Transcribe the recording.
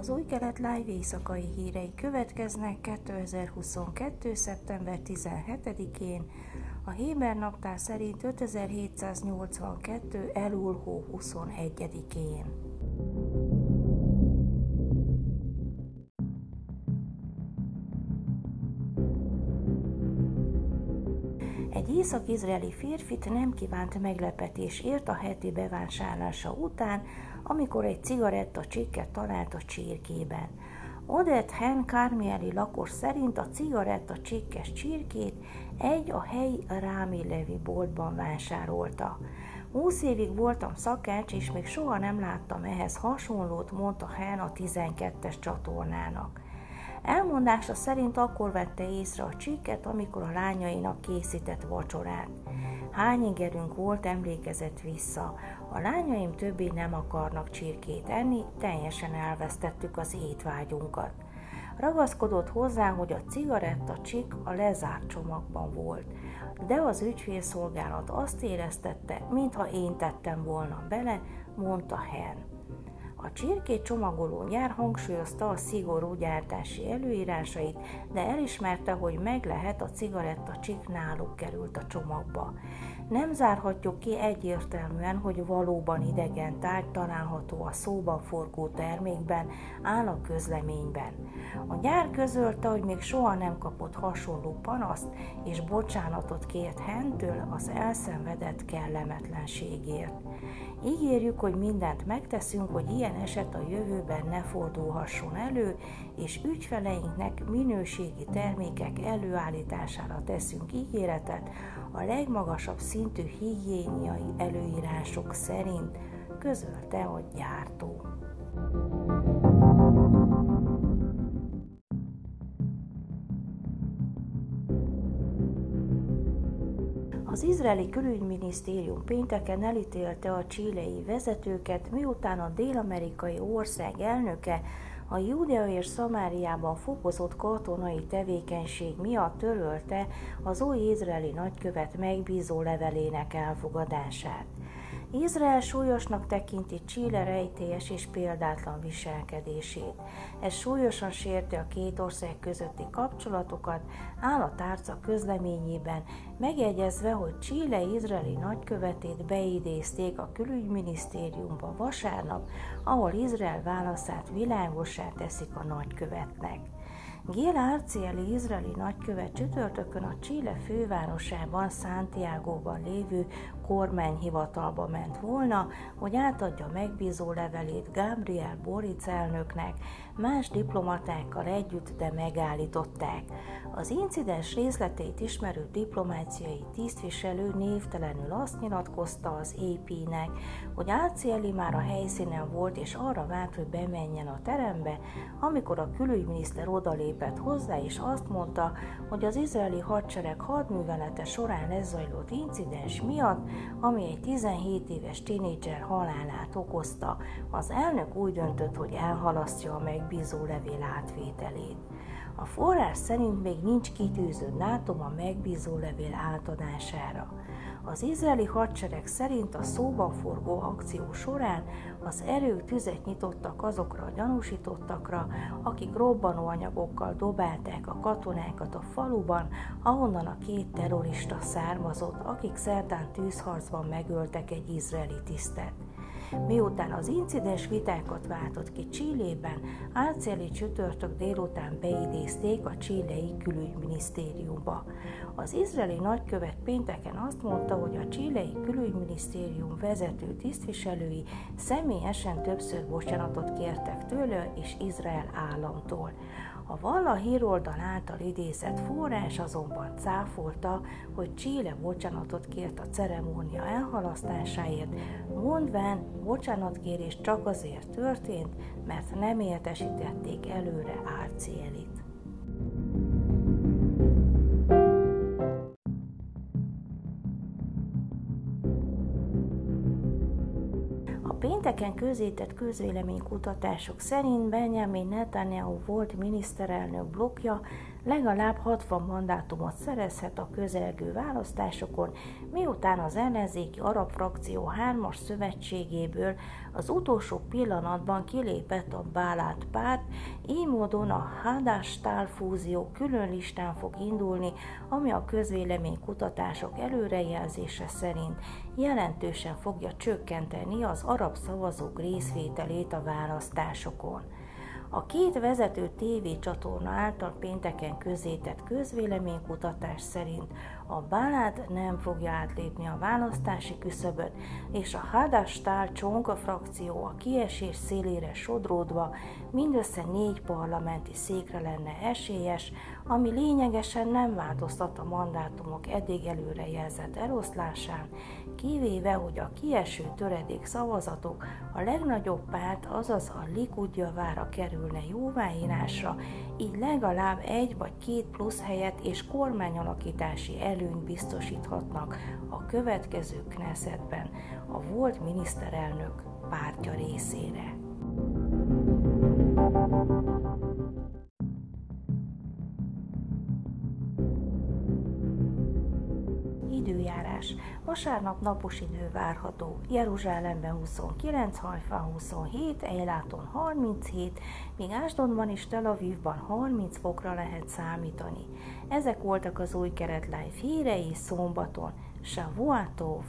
az új kelet live éjszakai hírei következnek 2022. szeptember 17-én, a Héber naptár szerint 5782. Elul hó 21-én. Egy észak-izraeli férfit nem kívánt meglepetés ért a heti bevásárlása után, amikor egy cigaretta csikket talált a csirkében. Odette Hen Kármieli lakos szerint a cigaretta csikkes csirkét egy a helyi Rámi Levi boltban vásárolta. Húsz évig voltam szakács, és még soha nem láttam ehhez hasonlót, mondta Hen a 12-es csatornának. Elmondása szerint akkor vette észre a csíket, amikor a lányainak készített vacsorát. Hány ingerünk volt, emlékezett vissza. A lányaim többé nem akarnak csirkét enni, teljesen elvesztettük az étvágyunkat. Ragaszkodott hozzá, hogy a cigaretta csik a lezárt csomagban volt, de az ügyfélszolgálat azt éreztette, mintha én tettem volna bele, mondta Hen. A csirkét csomagoló gyár hangsúlyozta a szigorú gyártási előírásait, de elismerte, hogy meg lehet a cigaretta csik náluk került a csomagba. Nem zárhatjuk ki egyértelműen, hogy valóban idegen tárgy található a szóban forgó termékben, áll a közleményben. A gyár közölte, hogy még soha nem kapott hasonló panaszt, és bocsánatot kért Hentől az elszenvedett kellemetlenségért. Ígérjük, hogy mindent megteszünk, hogy ilyen eset a jövőben ne fordulhasson elő, és ügyfeleinknek minőségi termékek előállítására teszünk ígéretet a legmagasabb szintű higiéniai előírások szerint, közölte a gyártó. Az izraeli külügyminisztérium pénteken elítélte a csílei vezetőket, miután a dél-amerikai ország elnöke a Júdea és Szamáriában fokozott katonai tevékenység miatt törölte az új izraeli nagykövet megbízó levelének elfogadását. Izrael súlyosnak tekinti Chile rejtélyes és példátlan viselkedését. Ez súlyosan sérti a két ország közötti kapcsolatokat, áll a tárca közleményében, megjegyezve, hogy Chile izraeli nagykövetét beidézték a külügyminisztériumba vasárnap, ahol Izrael válaszát világosá teszik a nagykövetnek. Gél Arcieli izraeli nagykövet csütörtökön a Chile fővárosában, Santiago-ban lévő kormányhivatalba ment volna, hogy átadja megbízó levelét Gabriel Boric elnöknek, más diplomatákkal együtt, de megállították. Az incidens részleteit ismerő diplomáciai tisztviselő névtelenül azt nyilatkozta az AP-nek, hogy Ácieli már a helyszínen volt, és arra várt, hogy bemenjen a terembe, amikor a külügyminiszter odalépett hozzá, és azt mondta, hogy az izraeli hadsereg hadművelete során lezajlott incidens miatt, ami egy 17 éves tinédzser halálát okozta, az elnök úgy döntött, hogy elhalasztja a megbízó levél átvételét. A forrás szerint még nincs kitűzött dátum a megbízó levél átadására. Az izraeli hadsereg szerint a szóban forgó akció során az erők tüzet nyitottak azokra a gyanúsítottakra, akik robbanóanyagokkal dobálták a katonákat a faluban, ahonnan a két terrorista származott, akik szerdán tűzharcban megöltek egy izraeli tisztet. Miután az incidens vitákat váltott ki Csillében, Árceli csütörtök délután beidézték a csillei külügyminisztériumba. Az izraeli nagykövet pénteken azt mondta, hogy a csillei külügyminisztérium vezető tisztviselői személyesen többször bocsánatot kértek tőle és Izrael államtól. A Valla híroldal által idézett forrás azonban cáfolta, hogy Chile bocsánatot kért a ceremónia elhalasztásáért, mondván bocsánatkérés csak azért történt, mert nem értesítették előre Árcielit. Pénteken közétett közvéleménykutatások szerint Benjamin Netanyahu volt miniszterelnök blokja legalább 60 mandátumot szerezhet a közelgő választásokon, miután az ellenzéki arab frakció hármas szövetségéből az utolsó pillanatban kilépett a Bálát párt, így módon a Hadastál fúzió külön listán fog indulni, ami a közvéleménykutatások előrejelzése szerint jelentősen fogja csökkenteni az arab szavazók részvételét a választásokon. A két vezető tévécsatorna által pénteken közzétett közvéleménykutatás szerint a Balád nem fogja átlépni a választási küszöböt, és a Hadastál Csonka frakció a kiesés szélére sodródva mindössze négy parlamenti székre lenne esélyes, ami lényegesen nem változtat a mandátumok eddig előrejelzett eloszlásán, kivéve, hogy a kieső töredék szavazatok a legnagyobb párt, azaz a Likud javára kerülne jóváírásra, így legalább egy vagy két plusz helyet és kormányalakítási előnyt biztosíthatnak a következő Knessetben a volt miniszterelnök pártja részére. Időjárás. Vasárnap napos idő várható. Jeruzsálemben 29, Hajfán 27, Ejláton 37, míg Ásdonban és Tel Avivban 30 fokra lehet számítani. Ezek voltak az új keretlány hírei szombaton. Shavuatov!